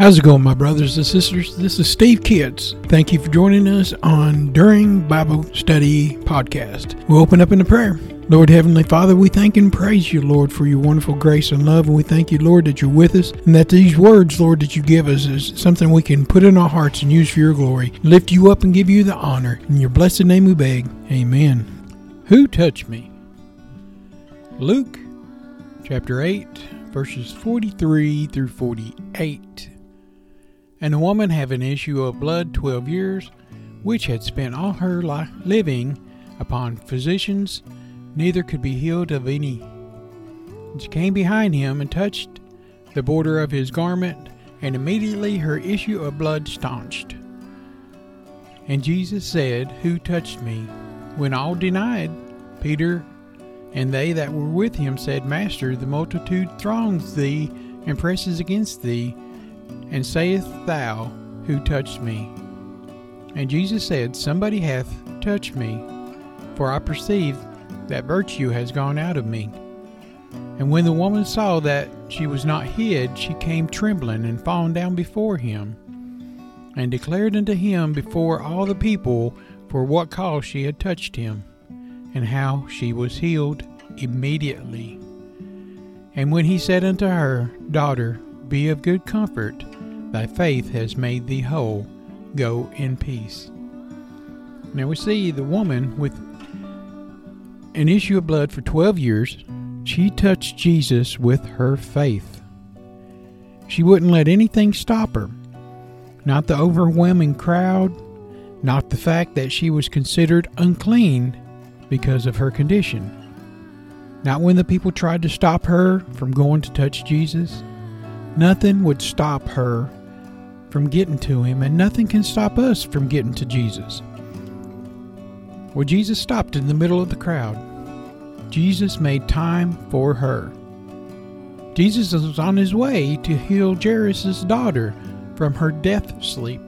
How's it going, my brothers and sisters? This is Steve Kitts. Thank you for joining us on During Bible Study Podcast. We'll open up in a prayer. Lord Heavenly Father, we thank and praise you, Lord, for your wonderful grace and love. And we thank you, Lord, that you're with us and that these words, Lord, that you give us is something we can put in our hearts and use for your glory. Lift you up and give you the honor. In your blessed name we beg. Amen. Who touched me? Luke chapter 8, verses 43 through 48. And a woman having an issue of blood twelve years, which had spent all her life living upon physicians, neither could be healed of any. She came behind him and touched the border of his garment, and immediately her issue of blood staunched. And Jesus said, Who touched me? When all denied, Peter and they that were with him said, Master, the multitude throngs thee and presses against thee and sayest thou, Who touched me? And Jesus said, Somebody hath touched me, for I perceive that virtue has gone out of me. And when the woman saw that she was not hid, she came trembling and falling down before him, and declared unto him before all the people for what cause she had touched him, and how she was healed immediately. And when he said unto her, Daughter, be of good comfort, Thy faith has made thee whole. Go in peace. Now we see the woman with an issue of blood for 12 years. She touched Jesus with her faith. She wouldn't let anything stop her. Not the overwhelming crowd, not the fact that she was considered unclean because of her condition. Not when the people tried to stop her from going to touch Jesus. Nothing would stop her from getting to him, and nothing can stop us from getting to Jesus. Well, Jesus stopped in the middle of the crowd. Jesus made time for her. Jesus was on his way to heal Jairus' daughter from her death sleep.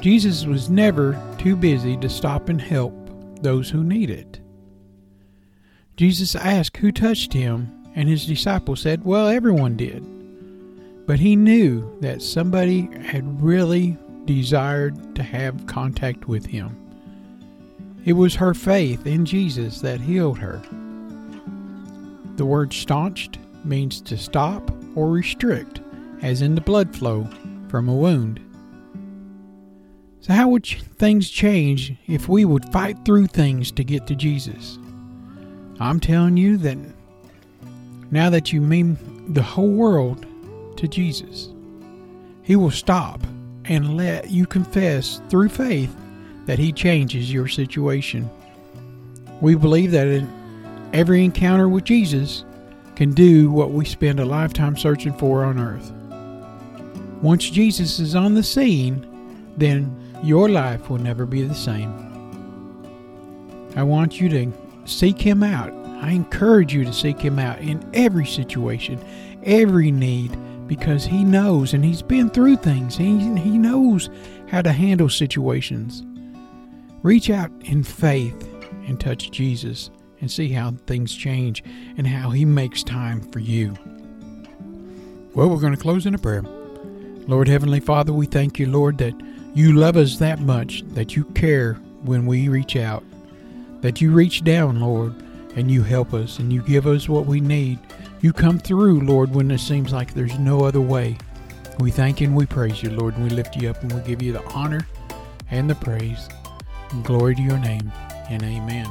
Jesus was never too busy to stop and help those who need it. Jesus asked who touched him, and his disciples said, Well, everyone did. But he knew that somebody had really desired to have contact with him. It was her faith in Jesus that healed her. The word staunched means to stop or restrict, as in the blood flow from a wound. So, how would things change if we would fight through things to get to Jesus? I'm telling you that now that you mean the whole world to Jesus. He will stop and let you confess through faith that He changes your situation. We believe that every encounter with Jesus can do what we spend a lifetime searching for on earth. Once Jesus is on the scene, then your life will never be the same. I want you to seek Him out. I encourage you to seek Him out in every situation, every need because he knows and he's been through things. He, he knows how to handle situations. Reach out in faith and touch Jesus and see how things change and how he makes time for you. Well, we're going to close in a prayer. Lord Heavenly Father, we thank you, Lord, that you love us that much, that you care when we reach out, that you reach down, Lord, and you help us and you give us what we need you come through, Lord, when it seems like there's no other way. We thank you and we praise you, Lord, and we lift you up and we give you the honor and the praise. And glory to your name, and amen.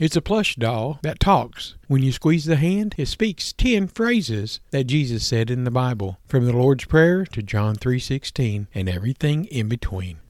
It's a plush doll that talks. When you squeeze the hand, it speaks 10 phrases that Jesus said in the Bible, from the Lord's Prayer to John 3:16 and everything in between.